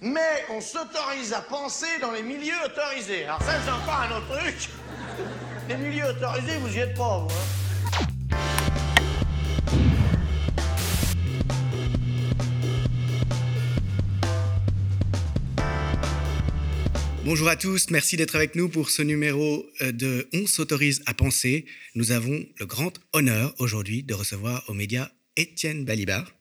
mais on s'autorise à penser dans les milieux autorisés. Alors ça, c'est encore un autre truc. Les milieux autorisés, vous y êtes pas, vous. Hein. Bonjour à tous, merci d'être avec nous pour ce numéro euh, de On s'autorise à penser. Nous avons le grand honneur aujourd'hui de recevoir aux médias Étienne Balibar.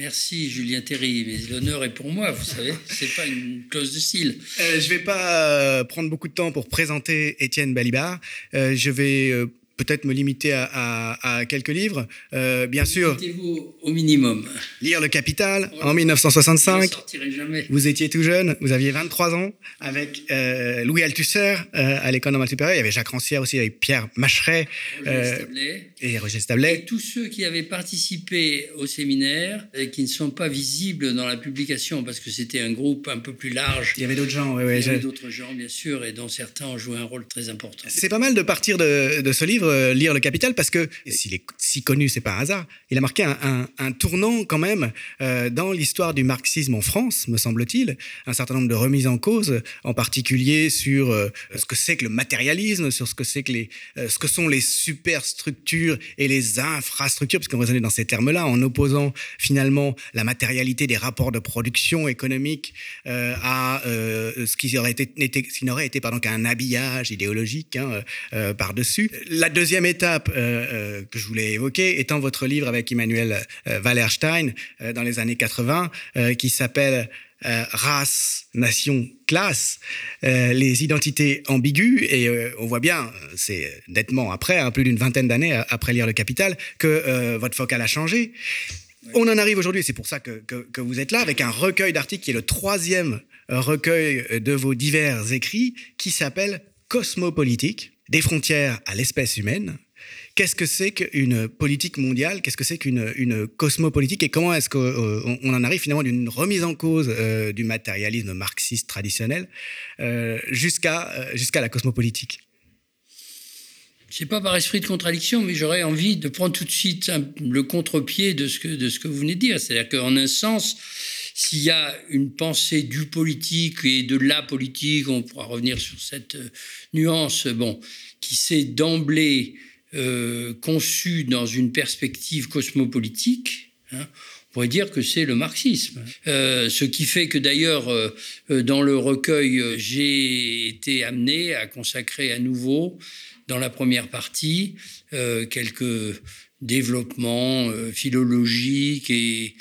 Merci Julien Terry, mais l'honneur est pour moi, vous savez, c'est pas une clause de style. Euh, je ne vais pas euh, prendre beaucoup de temps pour présenter Étienne Balibar. Euh, je vais peut-être me limiter à, quelques livres. bien sûr. vous au minimum. Lire Le Capital en 1965. jamais. Vous étiez tout jeune, vous aviez 23 ans, avec Louis Althusser à l'école normale supérieure. Il y avait Jacques Rancière aussi, avec Pierre Macheret et Roger Stablet. Et tous ceux qui avaient participé au séminaire et qui ne sont pas visibles dans la publication parce que c'était un groupe un peu plus large. Il y avait d'autres gens, oui. Il y avait d'autres gens, bien sûr, et dont certains ont joué un rôle très important. C'est pas mal de partir de, ce livre, euh, Lire le Capital, parce que s'il est si connu, c'est par hasard. Il a marqué un, tournant quand même euh, dans l'histoire du marxisme en France, me semble-t-il. Un certain nombre de remises en cause, en particulier sur euh, ce que c'est que le matérialisme, sur ce que c'est que les, ce que sont les superstructures et les infrastructures, puisqu'on raisonnait dans ces termes-là, en opposant finalement la matérialité des rapports de production économique euh, à euh, ce qui n'aurait été pardon qu'un habillage idéologique hein, euh, par-dessus. La deuxième étape que je voulais évoquer étant votre livre avec Emmanuel Wallerstein dans les années 80, qui s'appelle euh, race, nation, classe, euh, les identités ambiguës, et euh, on voit bien, c'est nettement après, hein, plus d'une vingtaine d'années après lire Le Capital, que votre focal a changé. On en arrive aujourd'hui, c'est pour ça que, que, vous êtes là, avec un recueil d'articles qui est le troisième recueil de vos divers écrits, qui s'appelle Cosmopolitique, des frontières à l'espèce humaine, Qu'est-ce que c'est qu'une politique mondiale? Qu'est-ce que c'est qu'une une cosmopolitique? Et comment est-ce qu'on euh, en arrive finalement d'une remise en cause euh, du matérialisme marxiste traditionnel euh, jusqu'à jusqu'à la cosmopolitique? C'est pas par esprit de contradiction, mais j'aurais envie de prendre tout de suite le contre-pied de ce que de ce que vous venez de dire. C'est-à-dire qu'en un sens, s'il y a une pensée du politique et de la politique, on pourra revenir sur cette nuance, bon, qui s'est d'emblée euh, conçu dans une perspective cosmopolitique, hein, on pourrait dire que c'est le marxisme. Euh, ce qui fait que d'ailleurs, euh, dans le recueil, j'ai été amené à consacrer à nouveau, dans la première partie, quelques développements philologiques et,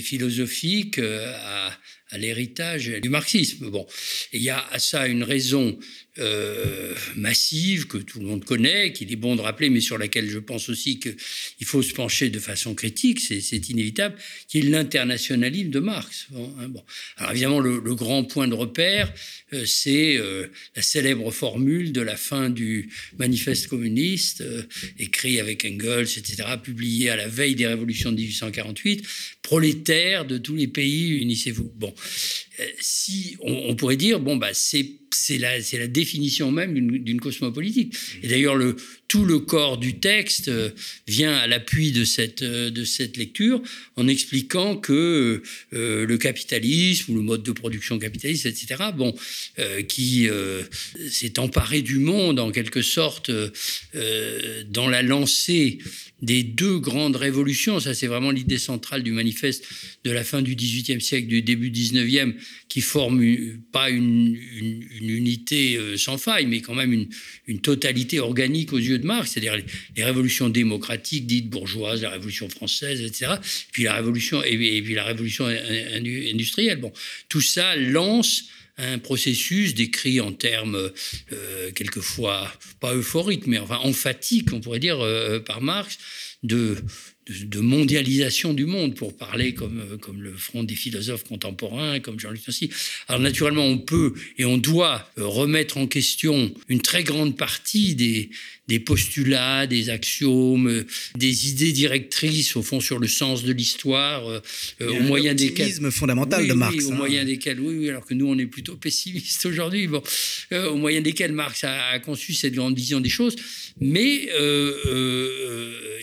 philosophiques à l'héritage du marxisme. Bon, il y a à ça une raison euh, massive que tout le monde connaît, qu'il est bon de rappeler, mais sur laquelle je pense aussi qu'il faut se pencher de façon critique, c'est inévitable, qui est l'internationalisme de Marx. Bon, hein, bon. Alors évidemment, le, grand point de repère, euh, c'est euh, la célèbre formule de la fin du manifeste communiste, écrit avec Engels, etc., publié à la veille des révolutions de 1848, prolétaires de tous les pays, unissez-vous. Bon, si on, on, pourrait dire, bon, bah, c'est c'est la, la, définition même d'une cosmopolitique. Et d'ailleurs, le, tout le corps du texte euh, vient à l'appui de cette, euh, de cette lecture en expliquant que euh, le capitalisme ou le mode de production capitaliste, etc., bon, qui s'est emparé du monde en quelque sorte dans la lancée des deux grandes révolutions, ça c'est vraiment l'idée centrale du manifeste de la fin du XVIIIe siècle, du début XIXe, qui forme pas une, une, unité sans faille, mais quand même une, une totalité organique aux yeux de Marx, c'est-à-dire les, révolutions démocratiques dites bourgeoises, la révolution française, etc. Puis la révolution et, puis la révolution industrielle. Bon, tout ça lance un processus décrit en termes euh, quelquefois pas euphoriques, mais enfin emphatiques, on pourrait dire, euh, par Marx, de, de, mondialisation du monde, pour parler comme, euh, comme le front des philosophes contemporains, comme Jean-Luc Nancy. Alors naturellement, on peut et on doit euh, remettre en question une très grande partie des, des postulats, des axiomes, euh, des idées directrices, au fond, sur le sens de l'histoire, au moyen desquels... fondamental de Marx. Oui, au hein. moyen desquels, oui, oui, alors que nous, on est plutôt pessimistes aujourd'hui, bon, au moyen desquels Marx a, conçu cette grande vision des choses, mais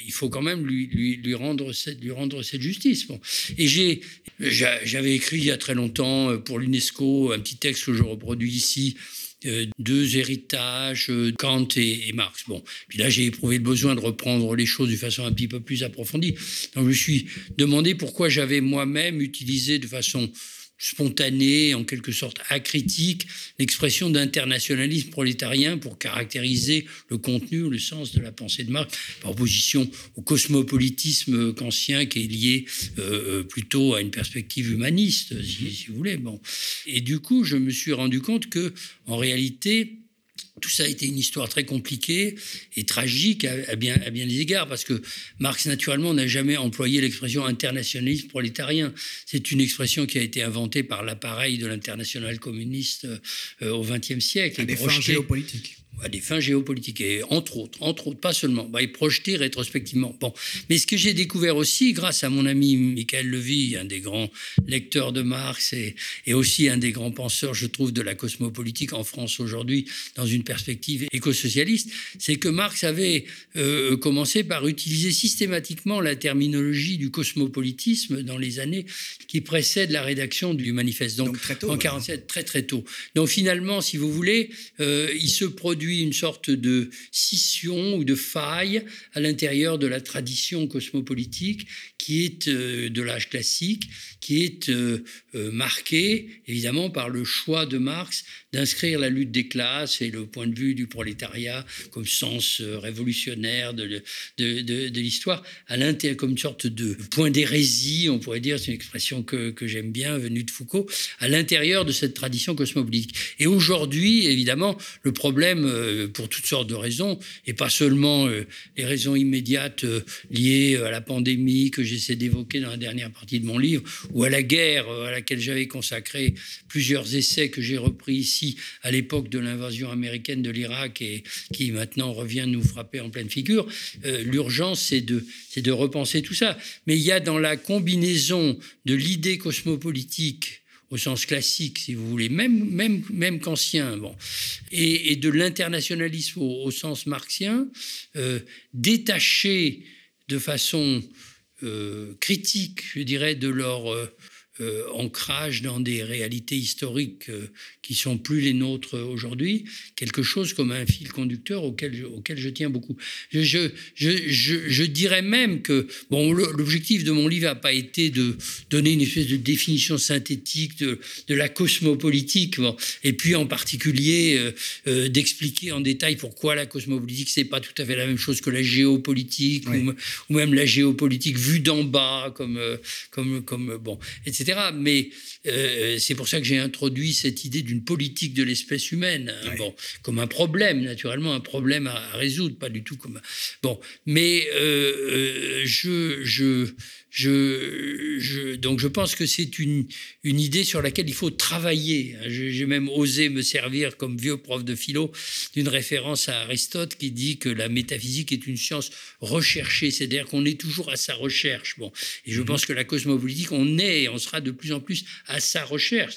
il faut quand même lui, lui lui, rendre, cette, lui rendre cette justice. Bon. Et j'ai, j'avais écrit il y a très longtemps euh, pour l'UNESCO un petit texte que je reproduis ici, euh, deux héritages, euh, Kant et, et, Marx. Bon, puis là j'ai éprouvé le besoin de reprendre les choses de façon un petit peu plus approfondie. Donc je me suis demandé pourquoi j'avais moi-même utilisé de façon spontanée, en quelque sorte acritique, l'expression d'internationalisme prolétarien pour caractériser le contenu, le sens de la pensée de Marx, par opposition au cosmopolitisme kantien qui est lié euh, plutôt à une perspective humaniste, si, si, vous voulez. Bon. Et du coup, je me suis rendu compte que, en réalité, tout ça a été une histoire très compliquée et tragique à, bien, à bien des égards, parce que Marx, naturellement, n'a jamais employé l'expression internationalisme prolétarien. C'est une expression qui a été inventée par l'appareil de l'international communiste euh, au XXe siècle. À des fins géopolitiques à des fins géopolitiques, et entre autres, entre autres, pas seulement, bah, et projeté rétrospectivement. Bon. Mais ce que j'ai découvert aussi, grâce à mon ami Michael Levy, un des grands lecteurs de Marx et, et aussi un des grands penseurs, je trouve, de la cosmopolitique en France aujourd'hui, dans une perspective écosocialiste, c'est que Marx avait euh, commencé par utiliser systématiquement la terminologie du cosmopolitisme dans les années qui précèdent la rédaction du manifeste. Donc, Donc très tôt, en 47, très très tôt. Donc finalement, si vous voulez, euh, il se produit une sorte de scission ou de faille à l'intérieur de la tradition cosmopolitique qui est euh, de l'âge classique, qui est euh, euh, marquée évidemment par le choix de Marx d'inscrire la lutte des classes et le point de vue du prolétariat comme sens révolutionnaire de, l'histoire, à l'intérieur comme une sorte de point d'hérésie, on pourrait dire, c'est une expression que, j'aime bien, venue de Foucault, à l'intérieur de cette tradition cosmopolitique. Et aujourd'hui, évidemment, le problème, pour toutes sortes de raisons, et pas seulement les raisons immédiates liées à la pandémie que j'essaie d'évoquer dans la dernière partie de mon livre, ou à la guerre à laquelle j'avais consacré plusieurs essais que j'ai repris ici à l'époque de l'invasion américaine de l'Irak et qui maintenant revient nous frapper en pleine figure. Euh, L'urgence, c'est de, de repenser tout ça. Mais il y a dans la combinaison de l'idée cosmopolitique au sens classique, si vous voulez, même, même, même qu'ancien, bon, et, de l'internationalisme au, au, sens marxien, euh, détaché de façon euh, critique, je dirais, de leur euh, euh, ancrage dans des réalités historiques euh, qui sont plus les nôtres aujourd'hui, quelque chose comme un fil conducteur auquel je, auquel je tiens beaucoup. Je, je, je, je dirais même que bon, l'objectif de mon livre n'a pas été de donner une espèce de définition synthétique de, de la cosmopolitique, bon, et puis en particulier euh, euh, d'expliquer en détail pourquoi la cosmopolitique c'est pas tout à fait la même chose que la géopolitique oui. ou, ou, même la géopolitique vue d'en bas, comme comme comme bon, etc. Mais euh, c'est pour ça que j'ai introduit cette idée d'une politique de l'espèce humaine, hein, oui. bon, comme un problème, naturellement, un problème à, à, résoudre, pas du tout comme. Bon, mais euh, je, je, je, je, donc je pense que c'est une, une idée sur laquelle il faut travailler. J'ai même osé me servir comme vieux prof de philo d'une référence à Aristote qui dit que la métaphysique est une science recherchée, c'est-à-dire qu'on est toujours à sa recherche. Bon, et je mmh. pense que la cosmopolitique, on est et on sera de plus en plus à sa recherche.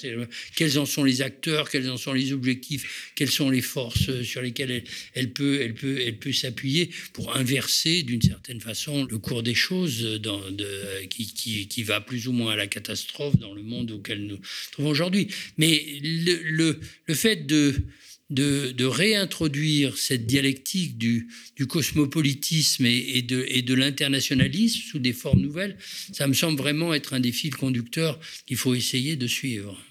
Quels en sont les acteurs, quels en sont les objectifs, quelles sont les forces sur lesquelles elle, elle peut, elle peut, elle peut s'appuyer pour inverser d'une certaine façon le cours des choses dans, de, qui, qui, va plus ou moins à la catastrophe dans le monde auquel nous trouvons aujourd'hui. Mais le, le, le fait de, de, de, réintroduire cette dialectique du, du cosmopolitisme et, et, de, et de l'internationalisme sous des formes nouvelles, ça me semble vraiment être un des fils conducteurs qu'il faut essayer de suivre.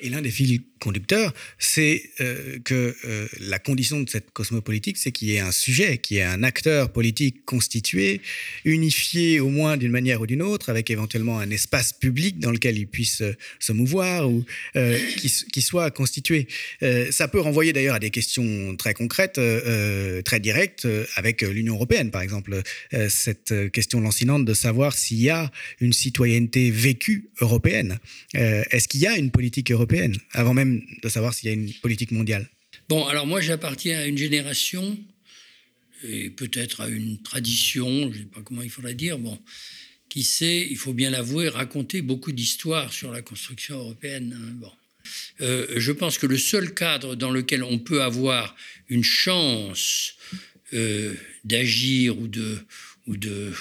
Et l'un des fils conducteurs, c'est euh, que euh, la condition de cette cosmopolitique, c'est qu'il y ait un sujet, qu'il y ait un acteur politique constitué, unifié au moins d'une manière ou d'une autre, avec éventuellement un espace public dans lequel il puisse euh, se mouvoir ou qui, qui, soit constitué. Ça peut renvoyer d'ailleurs à des questions très concrètes, très directes, avec l'Union européenne, par exemple, cette question lancinante de savoir s'il y a une citoyenneté vécue européenne. Est-ce qu'il y a une politique européenne? Avant même de savoir s'il y a une politique mondiale Bon, alors moi j'appartiens à une génération et peut-être à une tradition, je ne sais pas comment il faudrait dire, bon, qui sait, il faut bien l'avouer, raconter beaucoup d'histoires sur la construction européenne. Hein, bon. Euh, je pense que le seul cadre dans lequel on peut avoir une chance euh, d'agir ou de, ou de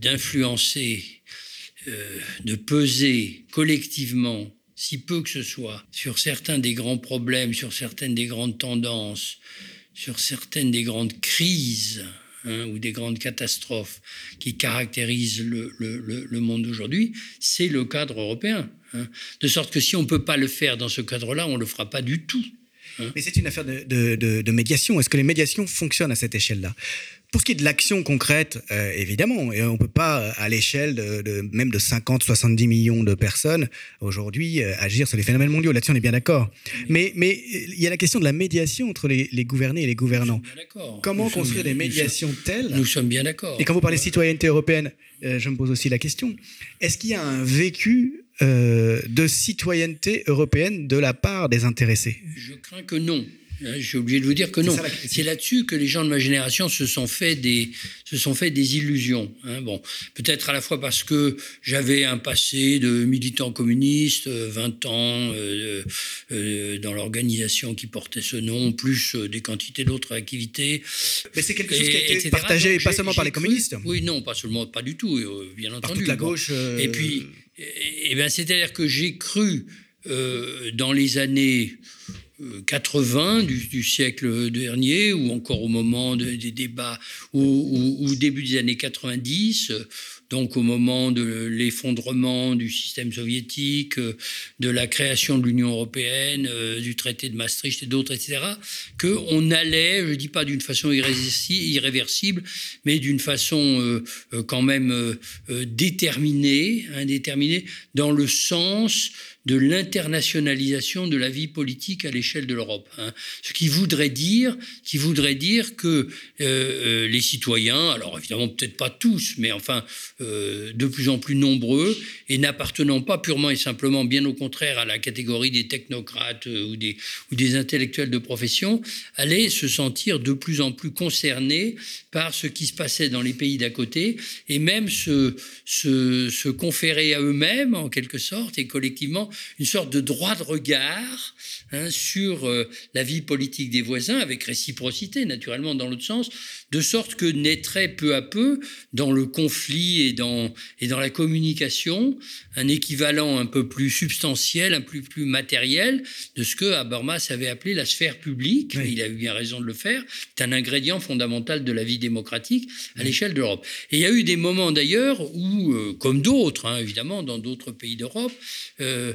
d'influencer, euh, de peser collectivement, si peu que ce soit, sur certains des grands problèmes, sur certaines des grandes tendances, sur certaines des grandes crises hein, ou des grandes catastrophes qui caractérisent le, le, le monde d'aujourd'hui, c'est le cadre européen. Hein. De sorte que si on ne peut pas le faire dans ce cadre-là, on ne le fera pas du tout. Hein. Mais c'est une affaire de, de, de médiation. Est-ce que les médiations fonctionnent à cette échelle-là? Pour ce qui est de l'action concrète, euh, évidemment, et on ne peut pas, à l'échelle de, même de 50, 70 millions de personnes, aujourd'hui, euh, agir sur les phénomènes mondiaux. Là-dessus, on est bien d'accord. Mais, mais il y a la question de la médiation entre les, gouvernés et les gouvernants. Comment construire des médiations telles Nous sommes bien d'accord. Et quand vous parlez de citoyenneté européenne, euh, je me pose aussi la question, est-ce qu'il y a un vécu de citoyenneté européenne de la part des intéressés? Je crains que non. Hein, je suis obligé de vous dire que non. C'est là-dessus que les gens de ma génération se sont fait des, se sont fait des illusions. Hein. Bon, peut-être à la fois parce que j'avais un passé de militant communiste, 20 euh, ans euh, euh, dans l'organisation qui portait ce nom, plus des quantités d'autres activités. Mais c'est quelque chose qui a été partagé pas seulement par les communistes. Oui, non, pas seulement, pas du tout, bien entendu. Par toute la gauche. Et puis, et, et ben, c'est-à-dire que j'ai cru dans les années 80 du, siècle dernier, ou encore au moment des débats, ou, ou, début des années 90, donc au moment de l'effondrement du système soviétique, de la création de l'Union européenne, euh, du traité de Maastricht et d'autres, etc., qu'on allait, je ne dis pas d'une façon irréversible, mais d'une façon euh, euh, quand même déterminée, hein, déterminée, dans le sens de l'internationalisation de la vie politique à l'échelle de l'Europe. Hein. Ce qui voudrait dire, qui voudrait dire que euh, euh, les citoyens, alors évidemment peut-être pas tous, mais enfin euh, de plus en plus nombreux, et n'appartenant pas purement et simplement, bien au contraire, à la catégorie des technocrates ou des, intellectuels de profession, allaient se sentir de plus en plus concernés par ce qui se passait dans les pays d'à côté, et même se conférer à eux-mêmes, en quelque sorte, et collectivement, une sorte de droit de regard hein, sur euh, la vie politique des voisins, avec réciprocité naturellement dans l'autre sens, de sorte que naîtrait peu à peu, dans le conflit et dans, et dans la communication, un équivalent un peu plus substantiel, un peu plus matériel de ce que Habermas avait appelé la sphère publique. Il a eu bien raison de le faire. C'est un ingrédient fondamental de la vie démocratique à l'échelle de l'Europe. Et il y a eu des moments d'ailleurs où, euh, comme d'autres, hein, évidemment, dans d'autres pays d'Europe, euh,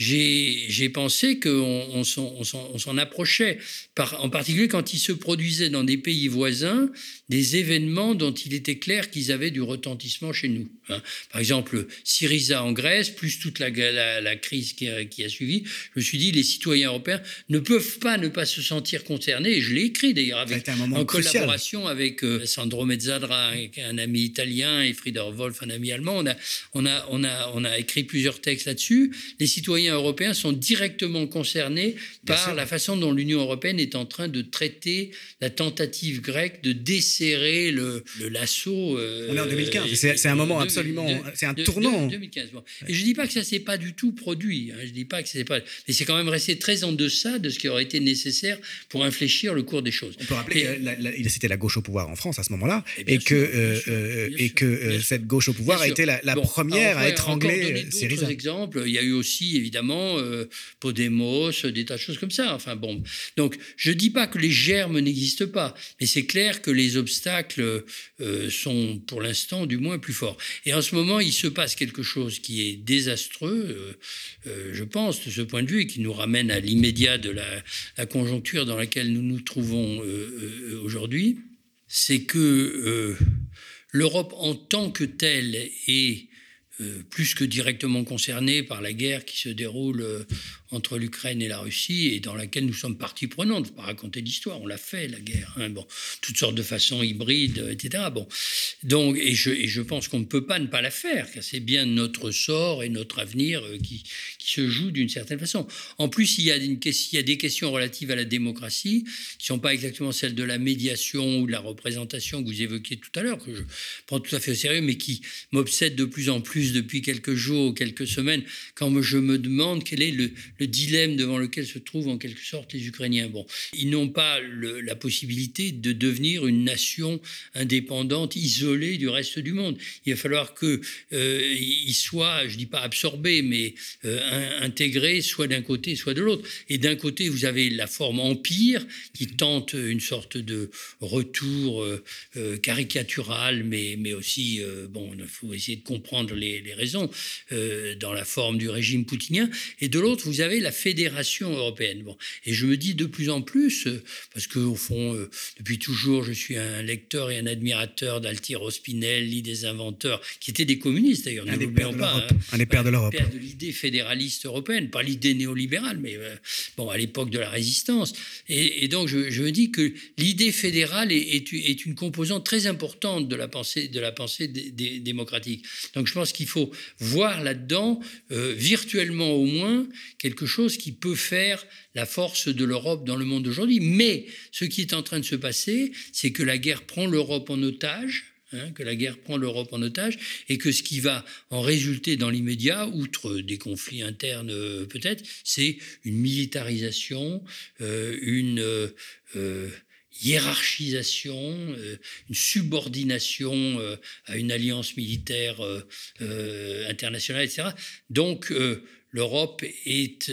j'ai pensé qu'on on, s'en approchait, Par, en particulier quand il se produisait dans des pays voisins des événements dont il était clair qu'ils avaient du retentissement chez nous. Hein. Par exemple, Syriza en Grèce, plus toute la, la, crise qui a, qui a, suivi, je me suis dit, les citoyens européens ne peuvent pas ne pas se sentir concernés, et je l'ai écrit d'ailleurs en collaboration avec euh, Sandro Mezzadra, un ami italien, et Frieder Wolf, un ami allemand. On a, on a, on a, on a écrit plusieurs textes là-dessus. Les citoyens européens sont directement concernés par la façon dont l'Union européenne est en train de traiter la tentative grecque de desserrer le, le lasso. Euh, On est en 2015, c'est un moment absolument, c'est un tournant. 2015, Et je dis pas que ça s'est pas du tout produit, hein. je dis pas que c'est pas, mais c'est quand même resté très en deçà de ce qui aurait été nécessaire pour infléchir le cours des choses. On peut rappeler qu'il c'était la gauche au pouvoir en France à ce moment-là, et, que, euh, et que euh, cette gauche au pouvoir a été la, première à étrangler Syriza. D'autres exemples, il y a eu aussi évidemment Podemos, des tas de choses comme ça. Enfin bon, donc je dis pas que les germes n'existent pas, mais c'est clair que les obstacles euh, sont pour l'instant du moins plus forts. Et en ce moment, il se passe quelque chose qui est désastreux, euh, euh, je pense, de ce point de vue, et qui nous ramène à l'immédiat de la, la, conjoncture dans laquelle nous nous trouvons aujourd'hui. C'est que l'Europe en tant que telle est plus que directement concernée par la guerre qui se déroule entre l'Ukraine et la Russie et dans laquelle nous sommes partie prenante. Je ne pas raconter l'histoire, on l'a fait, la guerre. Hein, bon, toutes sortes de façons hybrides, etc. Bon. Donc, et, je, je pense qu'on ne peut pas ne pas la faire, car c'est bien notre sort et notre avenir euh, qui, qui se joue d'une certaine façon. En plus, il y, a une, il y a des questions relatives à la démocratie qui ne sont pas exactement celles de la médiation ou de la représentation que vous évoquiez tout à l'heure, que je prends tout à fait au sérieux, mais qui m'obsèdent de plus en plus depuis quelques jours ou quelques semaines, quand je me demande quel est le le dilemme devant lequel se trouvent en quelque sorte les Ukrainiens. Bon, ils n'ont pas la possibilité de devenir une nation indépendante, isolée du reste du monde. Il va falloir qu'ils euh, soient, je ne dis pas absorbés, mais euh, intégrés, soit d'un côté, soit de l'autre. Et d'un côté, vous avez la forme empire qui tente une sorte de retour euh, euh, caricatural, mais, mais aussi, bon, il faut essayer de comprendre les, les raisons, dans la forme du régime poutinien. Et de l'autre, vous avez la fédération européenne. Bon. Et je me dis de plus en plus, parce qu'au fond, depuis toujours, je suis un lecteur et un admirateur d'Altiro Spinelli, des inventeurs, qui étaient des communistes d'ailleurs, un, des pères de l'Europe. Hein. un des pères de l'Europe. de l'idée fédéraliste européenne, pas l'idée néolibérale, mais euh, bon, à l'époque de la résistance. Et, donc, je, je, me dis que l'idée fédérale est, est, une composante très importante de la pensée, de la pensée démocratique. Donc, je pense qu'il faut voir là-dedans, euh, virtuellement au moins, quelque chose qui peut faire la force de l'Europe dans le monde d'aujourd'hui. Mais ce qui est en train de se passer, c'est que la guerre prend l'Europe en otage Hein, que la guerre prend l'Europe en otage et que ce qui va en résulter dans l'immédiat, outre des conflits internes euh, peut-être, c'est une militarisation, euh, une euh, hiérarchisation, une subordination à une alliance militaire internationale, etc. Donc l'Europe est,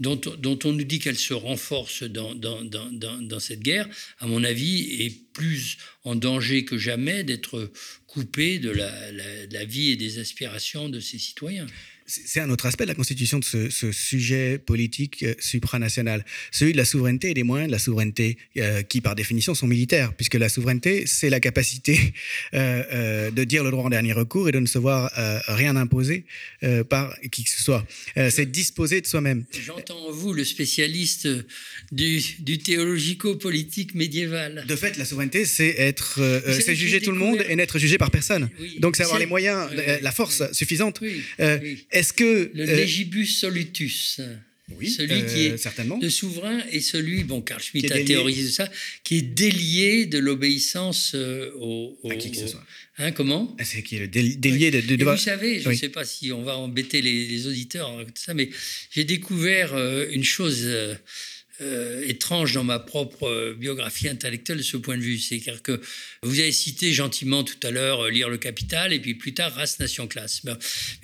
dont, dont, on nous dit qu'elle se renforce dans, cette guerre, à mon avis, est plus en danger que jamais d'être coupé de la, de la, vie et des aspirations de ses citoyens. C'est un autre aspect de la constitution de ce, sujet politique euh, supranational, celui de la souveraineté et des moyens de la souveraineté, euh, qui par définition sont militaires, puisque la souveraineté, c'est la capacité euh, de dire le droit en dernier recours et de ne se voir rien imposer par qui que ce soit. c'est disposer de soi-même. J'entends en vous le spécialiste du, du théologico-politique médiéval. De fait, la souveraineté, c'est être, c'est juger tout le monde et n'être jugé par personne. Donc, c'est avoir les moyens, la force suffisante. Est-ce que le euh, légibus solutus oui, celui qui euh, est certainement. le souverain et celui, bon, Carl Schmitt a théorisé ça, qui est délié de l'obéissance euh, au, À qui que ce soit. Hein, comment? Ah, C'est qui est le délié de, de, Vous savez, je ne sais pas si on va embêter les, auditeurs avec tout ça, mais j'ai découvert une chose euh, étrange dans ma propre euh, biographie intellectuelle de ce point de vue. C'est que vous avez cité gentiment tout à l'heure euh, Lire le Capital et puis plus tard Race, Nation, Classe.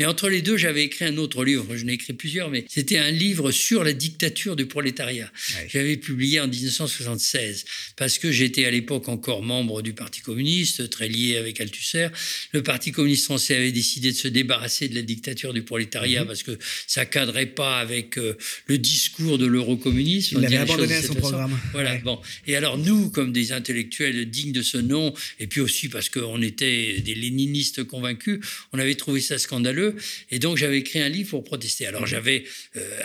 Mais entre les deux, j'avais écrit un autre livre. Je n'ai écrit plusieurs, mais c'était un livre sur la dictature du prolétariat. J'avais publié en 1976 parce que j'étais à l'époque encore membre du Parti communiste, très lié avec Althusser. Le Parti communiste français avait décidé de se débarrasser de la dictature du prolétariat mhm. parce que ça cadrait pas avec le discours de l'eurocommunisme il avait abandonné son programme. Voilà, bon. Et alors, nous, comme des intellectuels dignes de ce nom, et puis aussi parce qu'on était des léninistes convaincus, on avait trouvé ça scandaleux. Et donc, j'avais écrit un livre pour protester. Alors, j'avais euh,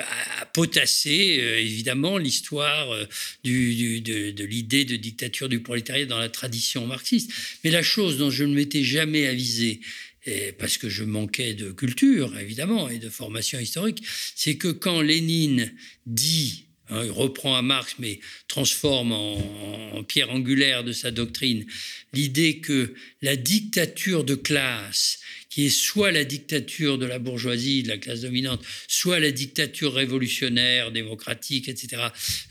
potassé, euh, évidemment, l'histoire euh, du, de, de l'idée de dictature du prolétariat dans la tradition marxiste. Mais la chose dont je ne m'étais jamais avisé, et parce que je manquais de culture, évidemment, et de formation historique, c'est que quand Lénine dit Hein, il reprend à Marx, mais transforme en, pierre angulaire de sa doctrine l'idée que la dictature de classe, qui est soit la dictature de la bourgeoisie, de la classe dominante, soit la dictature révolutionnaire, démocratique, etc.,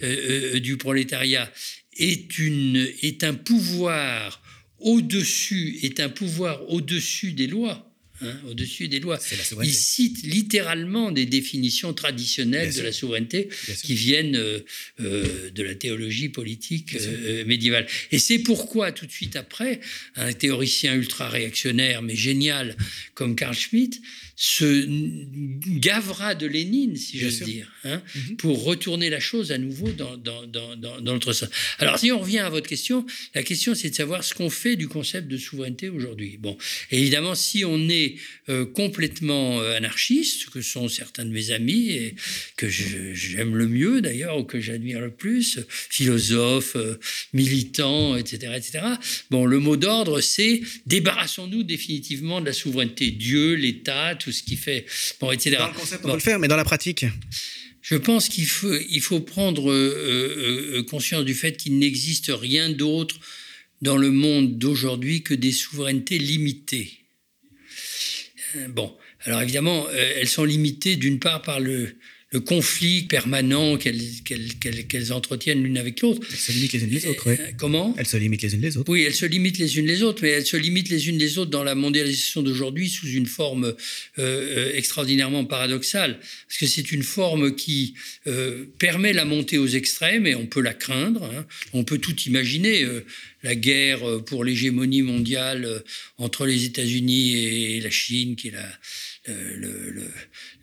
euh, euh, du prolétariat, est, un pouvoir au-dessus, est un pouvoir au-dessus des lois Hein, au-dessus des lois. Il cite littéralement des définitions traditionnelles de la souveraineté qui viennent euh, euh, de la théologie politique euh, médiévale. Et c'est pourquoi, tout de suite après, un théoricien ultra-réactionnaire, mais génial, comme Carl Schmitt, se gavera de Lénine, si j'ose dire, hein, mhm. pour retourner la chose à nouveau dans, dans, dans, dans, notre sens. Alors, si on revient à votre question, la question, c'est de savoir ce qu'on fait du concept de souveraineté aujourd'hui. Bon, évidemment, si on est euh, complètement euh, anarchiste, ce que sont certains de mes amis, et que j'aime le mieux d'ailleurs, ou que j'admire le plus, philosophes, euh, militants, etc., etc., bon, le mot d'ordre, c'est débarrassons-nous définitivement de la souveraineté. Dieu, l'État, tout ce qui fait. Bon, etc. Dans le concept, on peut le faire, mais dans la pratique je pense qu'il faut, il faut prendre euh, euh, euh, conscience du fait qu'il n'existe rien d'autre dans le monde d'aujourd'hui que des souverainetés limitées. Bon, alors évidemment, elles sont limitées d'une part par le, le conflit permanent qu'elles entretiennent l'une avec l'autre. Elles se limitent les unes les autres, oui. Euh, comment? Elles se limitent les unes les autres. Oui, elles se limitent les unes les autres, mais elles se limitent les unes les autres dans la mondialisation d'aujourd'hui sous une forme euh, euh, extraordinairement paradoxale. Parce que c'est une forme qui permet la montée aux extrêmes, et on peut la craindre. Hein. On peut tout imaginer. La guerre pour l'hégémonie mondiale entre les États-Unis et la Chine, qui est la,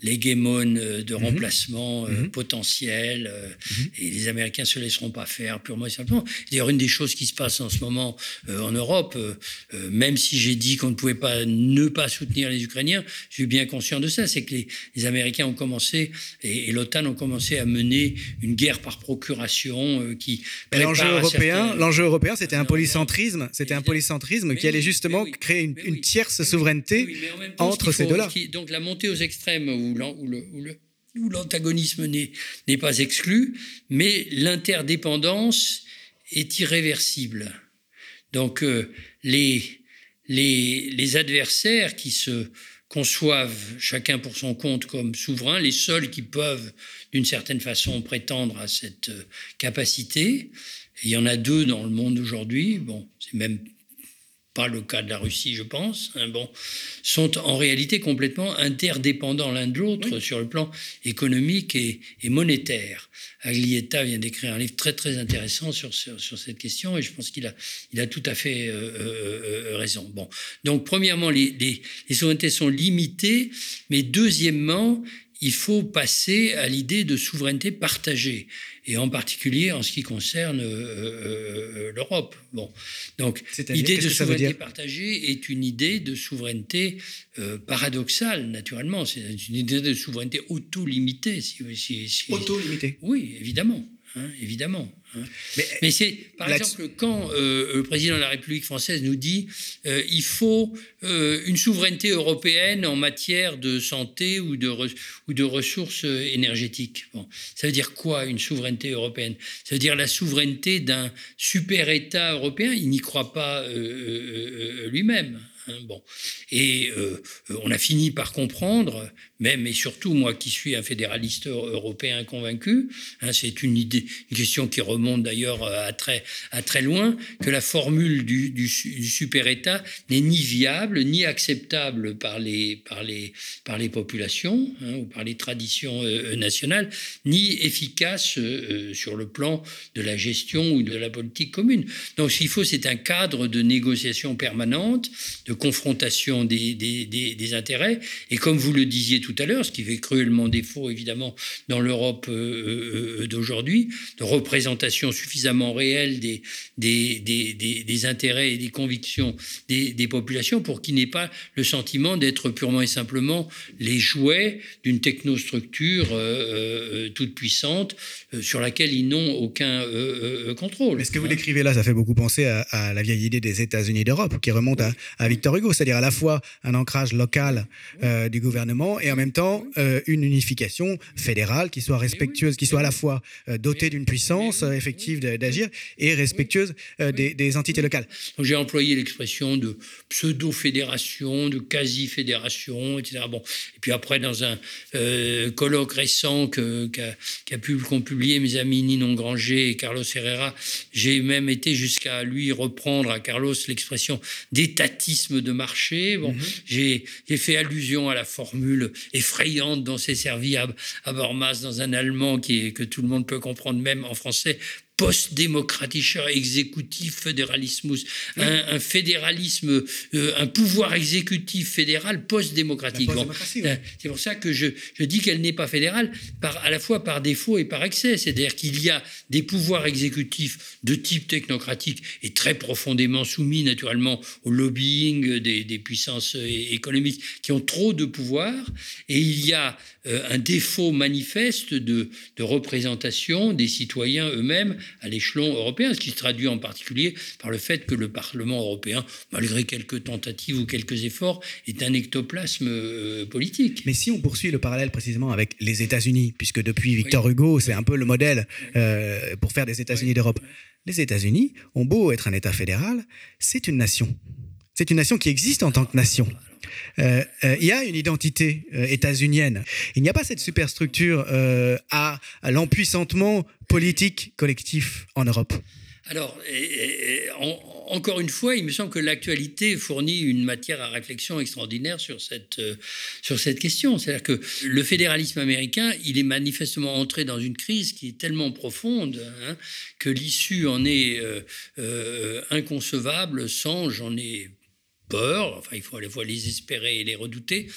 l'hégémone euh, de mhm. remplacement euh, mhm. potentiel, euh, mhm. et les Américains se laisseront pas faire purement et simplement. D'ailleurs, une des choses qui se passe en ce moment en Europe, même si j'ai dit qu'on ne pouvait pas ne pas soutenir les Ukrainiens, je suis bien conscient de ça, c'est que les, Américains ont commencé et, l'OTAN ont commencé à mener une guerre par procuration qui l'enjeu européen, l'enjeu européen, c'était un polycentrisme, c'était un polycentrisme qui allait justement créer une, tierce souveraineté entre ces deux-là. Donc la montée aux extrêmes où l'antagonisme n'est pas exclu, mais l'interdépendance est irréversible. Donc euh, les, les, adversaires qui se conçoivent chacun pour son compte comme souverains, les seuls qui peuvent d'une certaine façon prétendre à cette euh, il y en a deux dans le monde aujourd'hui, bon, c'est même pas le cas de la Russie, je pense, hein, bon, sont en réalité complètement interdépendants l'un de l'autre sur le plan économique et, monétaire. Aglietta vient d'écrire un livre très très intéressant sur, sur, cette question et je pense qu'il a, il a tout à fait euh, euh, euh, raison. Bon, donc premièrement, les, les, les souverainetés sont limitées, mais deuxièmement, il faut passer à l'idée de souveraineté partagée, et en particulier en ce qui concerne euh, euh, euh, l'Europe. Bon, donc l'idée de souveraineté partagée est une idée de souveraineté paradoxale, naturellement. C'est une idée de souveraineté auto-limitée. Si, si, auto-limitée. Oui, évidemment, hein, évidemment. Hein. Mais, c'est, par exemple, quand euh, le président de la République française nous dit euh, il faut euh, une souveraineté européenne en matière de santé ou de, ou de ressources énergétiques. Bon, ça veut dire quoi une souveraineté européenne? Ça veut dire la souveraineté d'un super-État européen? Il n'y croit pas lui-même. Hein, bon. Et on a fini par comprendre, même et surtout moi qui suis un fédéraliste européen convaincu, hein, c'est une idée, une question qui remonte d'ailleurs euh, à très, à très loin, que la formule du, super-État n'est ni viable ni acceptable par les, par les, par les populations hein, ou par les traditions euh, nationales, ni efficace euh, sur le plan de la gestion ou de la politique commune. Donc ce qu'il faut, c'est un cadre de négociation permanente, de confrontation des intérêts, et comme vous le disiez tout tout à l'heure, ce qui fait cruellement défaut évidemment dans l'Europe euh, euh, d'aujourd'hui, de représentation suffisamment réelle des, des, des, des, intérêts et des convictions des, populations pour qu'il n'ait pas le sentiment d'être purement et simplement les jouets d'une technostructure euh, toute puissante sur laquelle ils n'ont aucun contrôle. Mais ce que vous décrivez là, ça fait beaucoup penser à, la vieille idée des États-Unis d'Europe qui remonte à, à, Victor Hugo, c'est-à-dire à la fois un ancrage local du gouvernement et en même temps euh, une unification fédérale qui soit respectueuse, qui soit à la fois euh, dotée d'une puissance euh, effective d'agir et respectueuse des, entités locales. J'ai employé l'expression de pseudo-fédération, de quasi-fédération, etc. Bon. Et puis après, dans un colloque récent qu'a qu pu publier mes amis Ninon Granger et Carlos Herrera, j'ai même été jusqu'à lui reprendre à Carlos l'expression d'étatisme de marché. Bon, mm-hmm. j'ai fait allusion à la formule effrayante dont s'est servi à, Bormas dans un allemand qui que tout le monde peut comprendre même en français post-démocratischer exécutif fédéralismus, un, fédéralisme, euh, un pouvoir exécutif fédéral post-démocratique. Euh, c'est pour ça que je, je dis qu'elle n'est pas fédérale, par, à la fois par défaut et par excès. C'est-à-dire qu'il y a des pouvoirs exécutifs de type technocratique et très profondément soumis naturellement au lobbying des, des puissances euh, économiques qui ont trop de pouvoir, et il y a un défaut manifeste de, de représentation des citoyens eux-mêmes à l'échelon européen, ce qui se traduit en particulier par le fait que le Parlement européen, malgré quelques tentatives ou quelques efforts, est un ectoplasme euh, politique. Mais si on poursuit le parallèle précisément avec les États-Unis, puisque depuis Victor Hugo, c'est un peu le modèle euh, pour faire des États-Unis d'Europe, les États-Unis ont beau être un État fédéral, c'est une nation. C'est une nation qui existe en tant que nation. Euh, euh, il y a une identité euh, états-unienne. Il n'y a pas cette superstructure à, à l'empuissantement politique collectif en Europe. Alors, encore une fois, il me semble que l'actualité fournit une matière à réflexion extraordinaire sur cette, sur cette question. C'est-à-dire que le fédéralisme américain, il est manifestement entré dans une crise qui est tellement profonde hein, que l'issue en est inconcevable sans, j'en ai peur, enfin il faut à la fois les espérer et les redouter,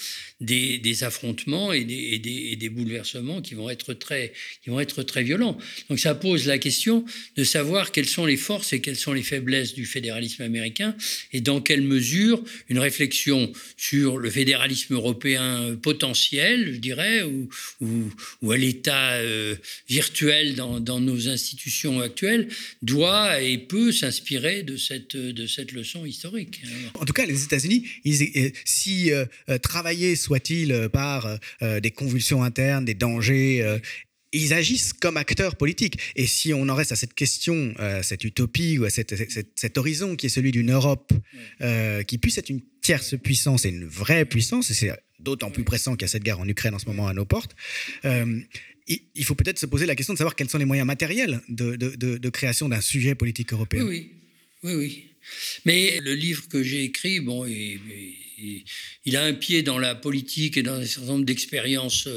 des, affrontements et des, bouleversements qui vont, être très, qui vont être très violents. Donc ça pose la question de savoir quelles sont les forces et quelles sont les faiblesses du fédéralisme américain et dans quelle mesure une réflexion sur le fédéralisme européen potentiel, je dirais, ou, à l'état euh, virtuel dans, nos institutions actuelles, doit et peut s'inspirer de cette, de cette leçon historique. En tout cas, les États-Unis, euh, si euh, travailler soit-il euh, par euh, des convulsions internes, des dangers euh, ils agissent comme acteurs politiques. Et si on en reste à cette question, à cette utopie ou à cette, cette, cet horizon qui est celui d'une Europe euh, qui puisse être une tierce puissance et une vraie puissance, et c'est d'autant plus pressant qu'il y a cette guerre en Ukraine en ce moment à nos portes, euh, il faut peut-être se poser la question de savoir quels sont les moyens matériels de, de, de, de création d'un sujet politique européen. Oui, oui, oui. oui. Mais le livre que j'ai écrit, bon, il, a un pied dans la politique et dans un certain nombre d'expériences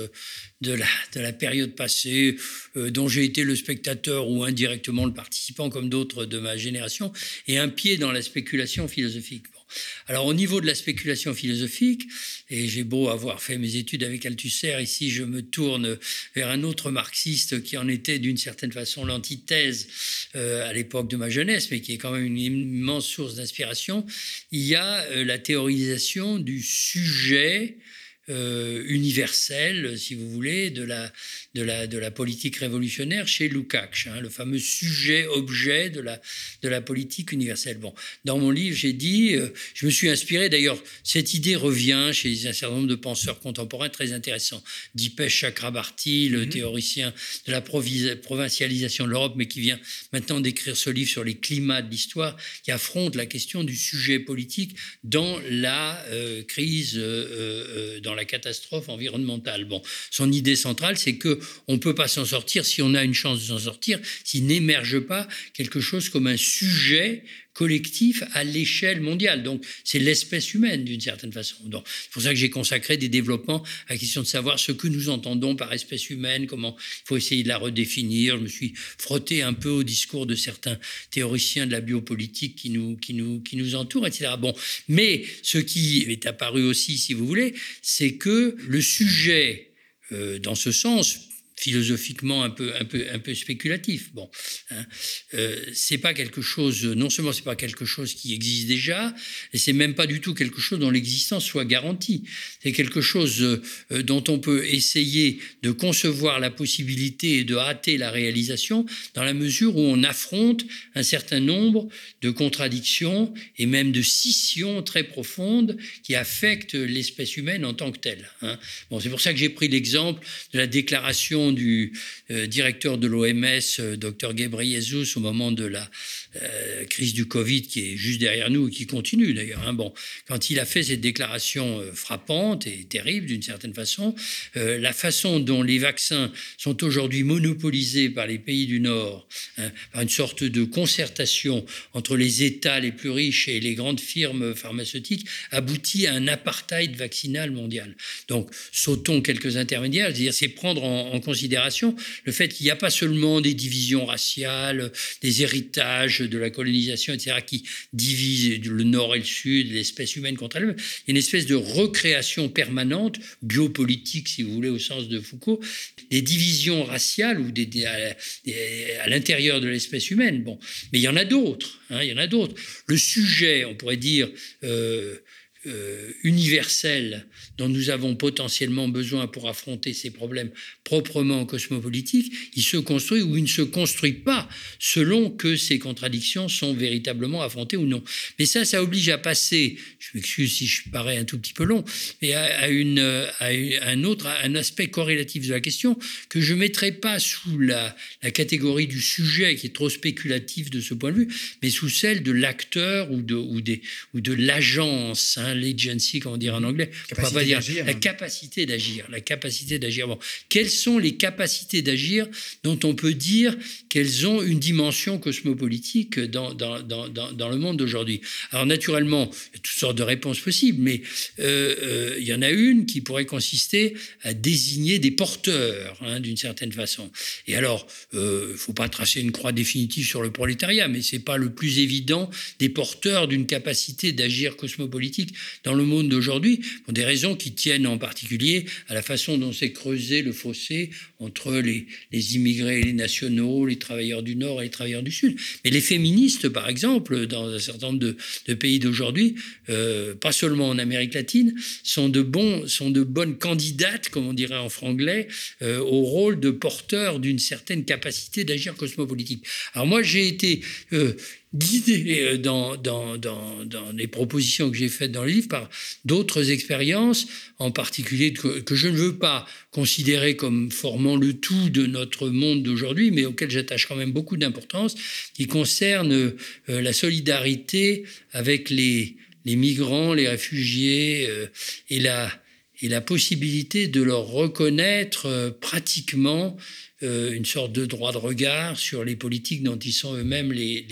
de la, de la période passée, euh, dont j'ai été le spectateur ou indirectement le participant, comme d'autres de ma génération, et un pied dans la spéculation philosophique. Alors au niveau de la spéculation philosophique, et j'ai beau avoir fait mes études avec Althusser, ici je me tourne vers un autre marxiste qui en était d'une certaine façon l'antithèse euh, à l'époque de ma jeunesse, mais qui est quand même une immense source d'inspiration. Il y a euh, la théorisation du sujet euh, universel, si vous voulez, de la, de la, de la politique révolutionnaire chez Lukács, hein, le fameux sujet-objet de la, de la politique universelle. Bon, dans mon livre, j'ai dit, euh, je me suis inspiré, d'ailleurs, cette idée revient chez un certain nombre de penseurs contemporains très intéressants. Dipesh Chakrabarti, le mmh. théoricien de la provincialisation de l'Europe, mais qui vient maintenant d'écrire ce livre sur les climats de l'histoire, qui affronte la question du sujet politique dans la euh, crise, euh, dans la catastrophe environnementale. Bon, son idée centrale, c'est que on ne peut pas s'en sortir si on a une chance de s'en sortir, s'il n'émerge pas quelque chose comme un sujet collectif à l'échelle mondiale. Donc, c'est l'espèce humaine, d'une certaine façon. C'est pour ça que j'ai consacré des développements à la question de savoir ce que nous entendons par espèce humaine, comment il faut essayer de la redéfinir. Je me suis frotté un peu au discours de certains théoriciens de la biopolitique qui nous, qui nous, qui nous entourent, etc. Bon, mais ce qui est apparu aussi, si vous voulez, c'est que le sujet, euh, dans ce sens, philosophiquement un peu, un peu, un peu spéculatif. Bon, hein, euh, c'est pas quelque chose, non seulement c'est pas quelque chose qui existe déjà, et c'est même pas du tout quelque chose dont l'existence soit garantie. C'est quelque chose euh, dont on peut essayer de concevoir la possibilité et de hâter la réalisation dans la mesure où on affronte un certain nombre de contradictions et même de scissions très profondes qui affectent l'espèce humaine en tant que telle. Hein. Bon, c'est pour ça que j'ai pris l'exemple de la déclaration du euh, directeur de l'OMS, euh, Dr Ghebreyesus, au moment de la euh, crise du Covid qui est juste derrière nous et qui continue d'ailleurs. Hein, bon, quand il a fait cette déclaration frappante et terrible d'une certaine façon, la façon dont les vaccins sont aujourd'hui monopolisés par les pays du Nord, hein, par une sorte de concertation entre les États les plus riches et les grandes firmes pharmaceutiques, aboutit à un apartheid vaccinal mondial. Donc, sautons quelques intermédiaires, c'est prendre en, en considération le fait qu'il n'y a pas seulement des divisions raciales, des héritages de la colonisation, etc., qui divise le nord et le sud, l'espèce humaine contre elle-même. Il y a une espèce de recréation permanente, biopolitique, si vous voulez, au sens de Foucault, des divisions raciales ou des, des, à, à l'intérieur de l'espèce humaine. Bon, mais il y en a d'autres. Hein, il y en a d'autres. Le sujet, on pourrait dire. Euh, euh, universel dont nous avons potentiellement besoin pour affronter ces problèmes proprement cosmopolitiques, il se construit ou il ne se construit pas selon que ces contradictions sont véritablement affrontées ou non. Mais ça, ça oblige à passer, je m'excuse si je parais un tout petit peu long, mais à, à, un autre, un aspect corrélatif de la question que je ne mettrai pas sous la, catégorie du sujet qui est trop spéculatif de ce point de vue, mais sous celle de l'acteur ou de l'agence. Hein, intelligence, comme on dit en anglais, Capacité pas dire d'agir. la capacité d'agir, la capacité d'agir. Bon, quelles sont les capacités d'agir dont on peut dire qu'elles ont une dimension cosmopolitique dans, dans, dans, dans, dans le monde d'aujourd'hui? Alors naturellement, il y a toutes sortes de réponses possibles, mais euh, euh, il y en a une qui pourrait consister à désigner des porteurs, hein, d'une certaine façon. Et alors, il euh, ne faut pas tracer une croix définitive sur le prolétariat, mais c'est pas le plus évident des porteurs d'une capacité d'agir cosmopolitique dans le monde d'aujourd'hui, pour des raisons qui tiennent en particulier à la façon dont s'est creusé le fossé entre les, les immigrés et les nationaux, les travailleurs du Nord et les travailleurs du Sud. Mais les féministes, par exemple, dans un certain nombre de, pays d'aujourd'hui, euh, pas seulement en Amérique latine, sont de, bons, sont de bonnes candidates, comme on dirait en franglais, euh, au rôle de porteur d'une certaine capacité d'agir cosmopolitique. Alors moi, j'ai été euh, guidé euh, dans, dans, dans, dans, les propositions que j'ai faites dans le livre par d'autres expériences, en particulier que, je ne veux pas considérer comme formant le tout de notre monde d'aujourd'hui, mais auquel j'attache quand même beaucoup d'importance, qui concerne euh, la solidarité avec les, les migrants, les réfugiés euh, et la et la possibilité de leur reconnaître euh, pratiquement euh, une sorte de droit de regard sur les politiques dont ils sont eux-mêmes les,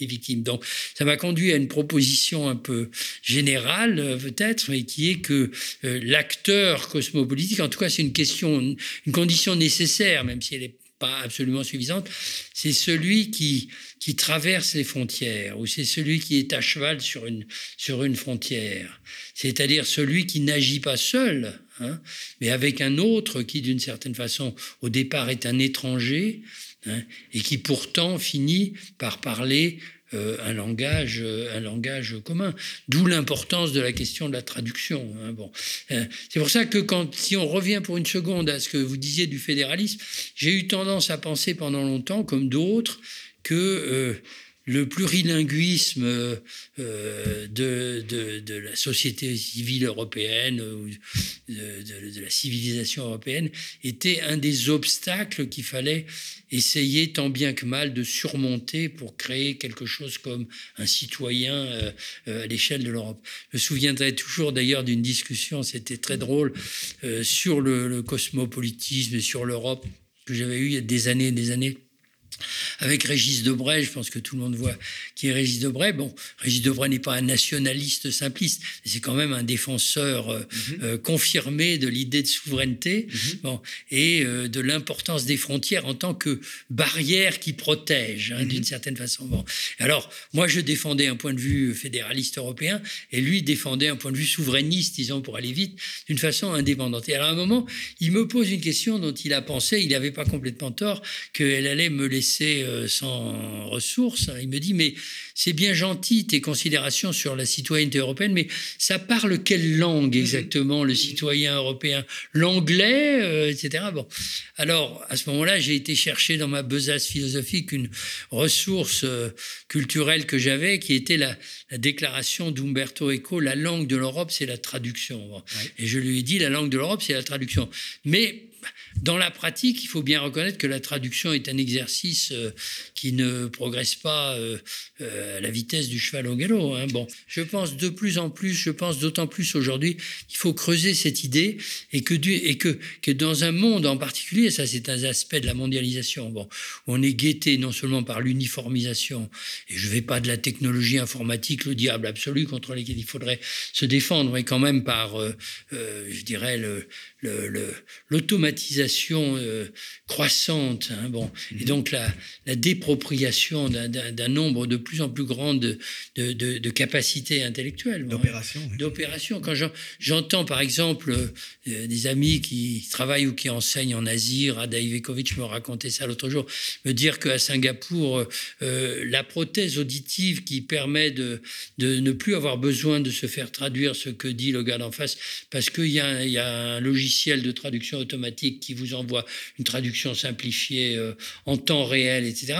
victimes. Donc ça m'a conduit à une proposition un peu générale euh, peut-être, mais qui est que euh, l'acteur cosmopolitique, en tout cas c'est une question, une condition nécessaire, même si elle est pas absolument suffisante, c'est celui qui, qui traverse les frontières, ou c'est celui qui est à cheval sur une, sur une frontière, c'est-à-dire celui qui n'agit pas seul, hein, mais avec un autre qui, d'une certaine façon, au départ est un étranger, hein, et qui pourtant finit par parler euh, un, langage, euh, un langage commun. D'où l'importance de la question de la traduction. Hein, bon. Euh, c'est pour ça que quand, si on revient pour une seconde à ce que vous disiez du fédéralisme, j'ai eu tendance à penser pendant longtemps, comme d'autres, que le plurilinguisme euh, de, de, la société civile européenne de, de, la civilisation européenne était un des obstacles qu'il fallait essayer tant bien que mal de surmonter pour créer quelque chose comme un citoyen euh, à l'échelle de l'Europe. Je me souviendrai toujours d'ailleurs d'une discussion, c'était très drôle, euh, sur le, le cosmopolitisme et sur l'Europe que j'avais eu il y a des années et des années avec Régis Debray, je pense que tout le monde voit qui est Régis Debray. Bon, Régis Debray n'est pas un nationaliste simpliste, c'est quand même un défenseur euh, mm -hmm. euh, confirmé de l'idée de souveraineté mm -hmm. bon, et euh, de l'importance des frontières en tant que barrière qui protège, hein, mm -hmm. d'une certaine façon. Bon. Alors, moi, je défendais un point de vue fédéraliste européen, et lui défendait un point de vue souverainiste, disons, pour aller vite, d'une façon indépendante. Et alors, à un moment, il me pose une question dont il a pensé, il n'avait pas complètement tort, qu'elle allait me laisser sans ressources. Il me dit, mais c'est bien gentil tes considérations sur la citoyenneté européenne, mais ça parle quelle langue exactement le citoyen européen? L'anglais, euh, etc. Bon, alors à ce moment-là, j'ai été chercher dans ma besace philosophique une ressource euh, culturelle que j'avais, qui était la, la déclaration d'Umberto Eco la langue de l'Europe, c'est la traduction. Ouais. Et je lui ai dit, la langue de l'Europe, c'est la traduction. Mais dans la pratique, il faut bien reconnaître que la traduction est un exercice euh, qui ne progresse pas euh, euh, à la vitesse du cheval au galop. Hein. Bon, je pense de plus en plus, je pense d'autant plus aujourd'hui, qu'il faut creuser cette idée et que, dans un monde en particulier, ça c'est un aspect de la mondialisation, bon, on est guetté non seulement par l'uniformisation, et je ne vais pas de la technologie informatique, le diable absolu contre lequel il faudrait se défendre, mais quand même par, je dirais, le, l'automatisation euh, croissante, hein, bon, et donc la, la dépropriation d'un nombre de plus en plus grand de, de, de, de capacités intellectuelles. D'opérations. Hein, oui. D'opérations. Quand j'entends, par exemple, euh, des amis qui travaillent ou qui enseignent en Asie, Rada Ivekovic me racontait ça l'autre jour, me dire qu'à Singapour, euh, la prothèse auditive qui permet de, de ne plus avoir besoin de se faire traduire ce que dit le gars d'en face, parce qu'il y a un logiciel de traduction automatique qui vous envoie une traduction simplifiée euh, en temps réel, etc.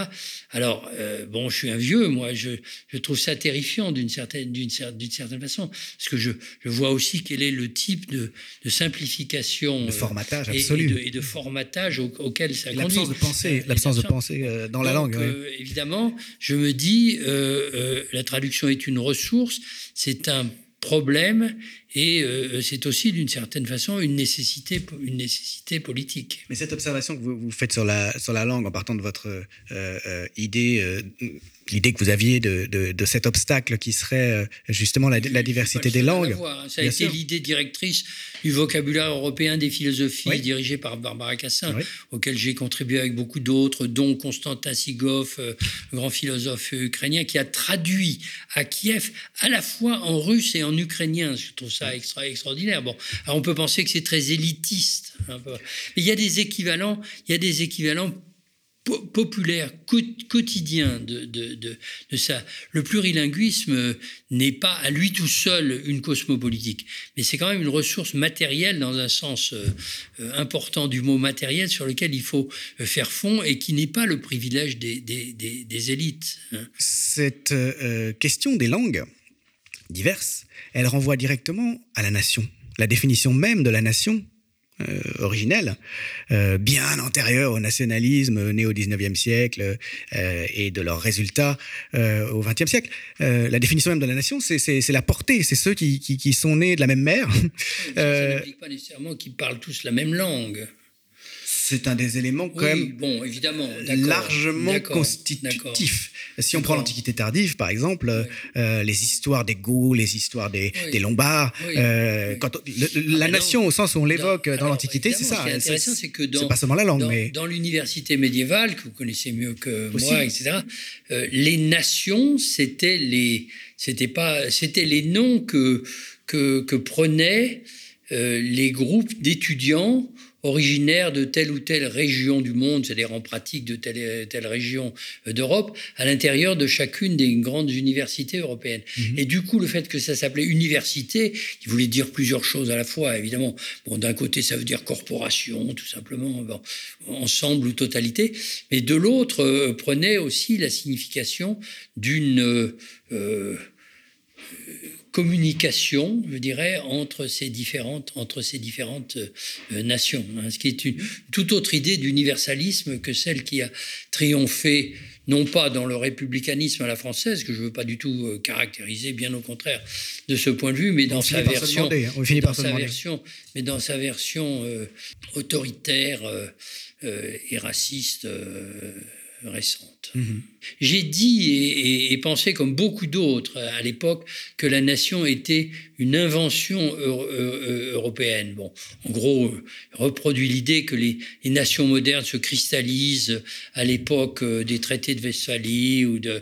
Alors, euh, bon, je suis un vieux, moi, je, je trouve ça terrifiant d'une certaine, d'une certaine façon, parce que je, je, vois aussi quel est le type de, de simplification. De formatage euh, absolu. Et de, et de formatage au, auquel ça conduit. L'absence de pensée, l'absence de pensée dans Donc, la langue. évidemment, je me dis, la traduction est une ressource, c'est un problème et euh, c'est aussi d'une certaine façon une nécessité, une nécessité politique. Mais cette observation que vous, vous faites sur la, sur la langue en partant de votre euh, euh, idée, l'idée que vous aviez de, de, cet obstacle qui serait justement la, la diversité des langues. Hein. Ça a été l'idée directrice du vocabulaire européen des philosophies dirigée par Barbara Cassin, auquel j'ai contribué avec beaucoup d'autres, dont Konstantin Sigov, grand philosophe ukrainien, qui a traduit à Kiev à la fois en russe et en ukrainien. Je trouve extra, extraordinaire. Bon, on peut penser que c'est très élitiste, mais il y a des équivalents, il y a des équivalents populaires, quotidiens de, de, de, ça. Le plurilinguisme n'est pas à lui tout seul une cosmopolitique, mais c'est quand même une ressource matérielle dans un sens euh, euh, important du mot matériel sur lequel il faut euh, faire fond et qui n'est pas le privilège des, des, des, élites. Hein. Cette question des langues diverses, elle renvoie directement à la nation, la définition même de la nation euh, originelle, euh, bien antérieure au nationalisme né au XIXe siècle euh, et de leurs résultats au XXe siècle. la définition même de la nation, c'est la portée, c'est ceux qui, qui, sont nés de la même mère. Ça n'implique pas nécessairement qu'ils parlent tous la même langue c'est un des éléments quand même bon, évidemment, largement constitutif. Si on prend l'Antiquité tardive, par exemple, euh, les histoires des Gauls, les histoires des, des Lombards, euh, quand la ah, nation au sens où on l'évoque dans l'Antiquité, c'est ça. Ce intéressant, c'est que dans, pas seulement la langue, dans, mais... dans l'université médiévale, que vous connaissez mieux que moi, etc., euh, les nations, c'était les, c'était pas, c'était les noms que, que, que prenaient les groupes d'étudiants originaires de telle ou telle région du monde, c'est-à-dire en pratique de telle, telle région euh, d'Europe, à l'intérieur de chacune des grandes universités européennes. Mhm. Et du coup, le fait que ça s'appelait université, qui voulait dire plusieurs choses à la fois, évidemment. Bon, d'un côté, ça veut dire corporation, tout simplement, ensemble ou totalité, mais de l'autre, euh, prenait aussi la signification d'une... Euh, communication, je dirais, entre ces différentes, entre ces différentes euh, nations. Hein, ce qui est une toute autre idée d'universalisme que celle qui a triomphé non pas dans le républicanisme à la française, que je ne veux pas du tout euh, caractériser, bien au contraire, de ce point de vue, mais dans sa version, dans sa version, mais dans sa version euh, autoritaire et raciste récente. Mhm. J'ai dit et, pensé, comme beaucoup d'autres à l'époque, que la nation était une invention européenne. Bon, en gros, reproduit l'idée que les, nations modernes se cristallisent à l'époque euh, des traités de Westphalie ou de,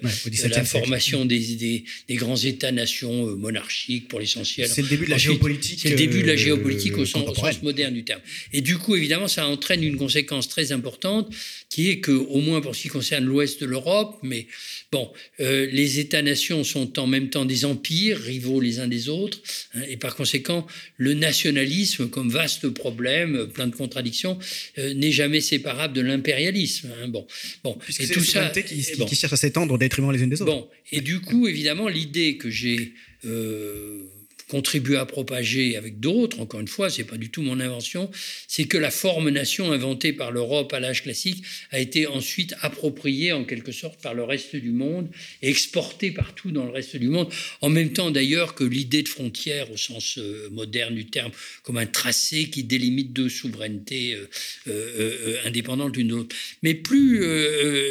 la formation des, grands États-nations euh, monarchiques pour l'essentiel. C'est le début de la géopolitique. C'est le début de la euh, géopolitique au, sens, au sens moderne du terme. Et du coup, évidemment, ça entraîne une conséquence très importante qui est que, au moins pour ce qui concerne l'ouest de l'Europe, mais bon, euh, les États-nations sont en même temps des empires, rivaux les uns des autres, hein, et par conséquent, le nationalisme, comme vaste problème, plein de contradictions, euh, n'est jamais séparable de l'impérialisme. Hein, bon, bon, et tout ça, qui, qui, cherche à s'étendre au détriment les unes des autres. Bon, et du coup, évidemment, l'idée que j'ai euh, contribué à propager avec d'autres, encore une fois, c'est pas du tout mon invention, c'est que la forme nation inventée par l'Europe à l'âge classique a été ensuite appropriée en quelque sorte par le reste du monde et exportée partout dans le reste du monde, en même temps d'ailleurs que l'idée de frontière au sens euh, moderne du terme, comme un tracé qui délimite deux souverainetés euh, euh, indépendantes l'une de l'autre. Mais plus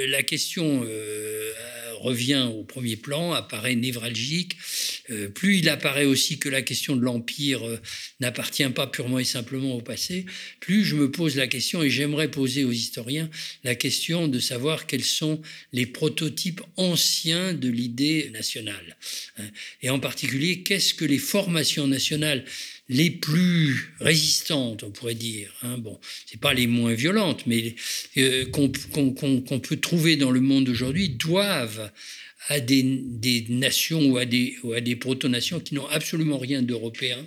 la question revient au premier plan, apparaît névralgique, euh, plus il apparaît aussi que la question de l'Empire euh, n'appartient pas purement et simplement au passé, plus je me pose la question, et j'aimerais poser aux historiens la question de savoir quels sont les prototypes anciens de l'idée nationale. Hein. Et en particulier, qu'est-ce que les formations nationales les plus résistantes, on pourrait dire. Hein, bon, c'est pas les moins violentes, mais euh, qu'on peut trouver dans le monde d'aujourd'hui doivent à des, nations ou à des, ou à des proto-nations qui n'ont absolument rien d'européen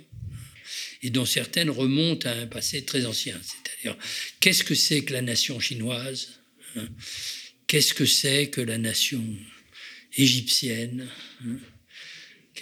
et dont certaines remontent à un passé très ancien. C'est-à-dire, qu'est-ce que c'est que la nation chinoise hein? Qu'est-ce que c'est que la nation égyptienne hein?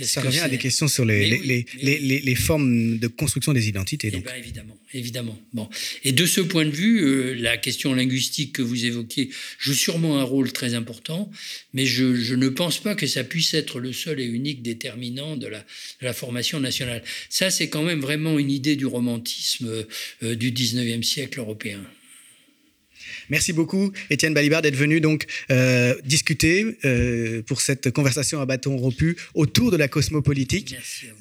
Ça revient à des questions sur les, les, les, les, formes de construction des identités. Eh. Ben, évidemment, évidemment. Bon. Et de ce point de vue, euh, la question linguistique que vous évoquez joue sûrement un rôle très important, mais je, je, ne pense pas que ça puisse être le seul et unique déterminant de la, de la formation nationale. Ça, c'est quand même vraiment une idée du romantisme euh, du 19e siècle européen. Merci beaucoup, Étienne Balibar, d'être venu donc euh, discuter euh, pour cette conversation à bâton rompu autour de la cosmopolitique,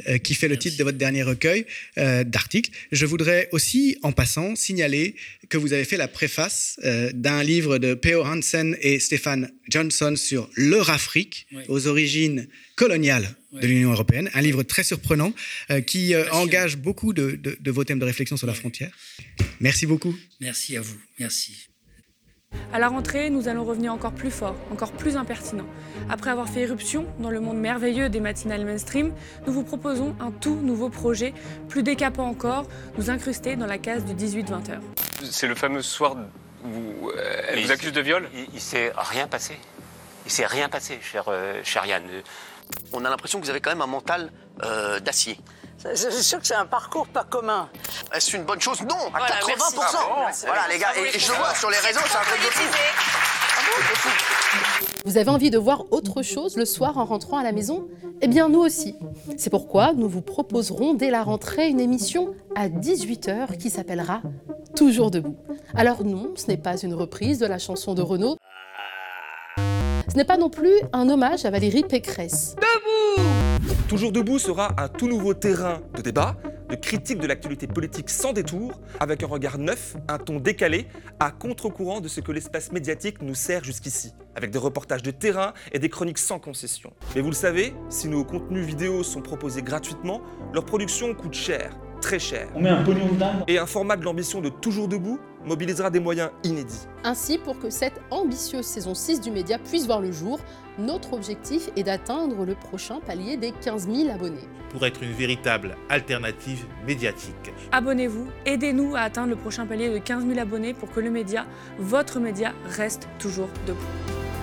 euh, qui fait le titre de votre dernier recueil d'articles. Je voudrais aussi, en passant, signaler que vous avez fait la préface d'un livre de P.O. Hansen et Stéphane Johnson sur l'Eurafrique, oui. aux origines coloniales de l'Union européenne, un livre très surprenant euh, qui euh, engage beaucoup de, de, de, vos thèmes de réflexion sur la frontière. Merci beaucoup. Merci à vous. Merci. À la rentrée, nous allons revenir encore plus fort, encore plus impertinent. Après avoir fait éruption dans le monde merveilleux des matinales mainstream, nous vous proposons un tout nouveau projet, plus décapant encore, nous incruster dans la case du 18-20 heures. C'est le fameux soir où euh, elle vous accuse de viol? Il, il s'est rien passé. Il s'est rien passé, cher, euh, cher Yann. On a l'impression que vous avez quand même un mental euh, d'acier. Je suis sûr que c'est un parcours pas commun. Est-ce une bonne chose? Non, à Voilà, 80%. merci. Ah bon? Voilà, les gars, et, et je le vois sur les réseaux, c'est un truc de fou. Vous avez envie de voir autre chose le soir en rentrant à la maison? Eh bien, nous aussi. C'est pourquoi nous vous proposerons dès la rentrée une émission à 18h qui s'appellera Toujours debout. Alors non, ce n'est pas une reprise de la chanson de Renaud. Ce n'est pas non plus un hommage à Valérie Pécresse. Toujours debout sera un tout nouveau terrain de débat, de critique de l'actualité politique sans détour, avec un regard neuf, un ton décalé, à contre-courant de ce que l'espace médiatique nous sert jusqu'ici, avec des reportages de terrain et des chroniques sans concession. Mais vous le savez, si nos contenus vidéo sont proposés gratuitement, leur production coûte cher, très cher. On met un pognon de dingue. Et un format de l'ambition de Toujours debout mobilisera des moyens inédits. Ainsi, pour que cette ambitieuse saison 6 du média puisse voir le jour, notre objectif est d'atteindre le prochain palier des 15 000 abonnés. Pour être une véritable alternative médiatique. Abonnez-vous, aidez-nous à atteindre le prochain palier de 15 000 abonnés pour que le média, votre média, reste toujours debout.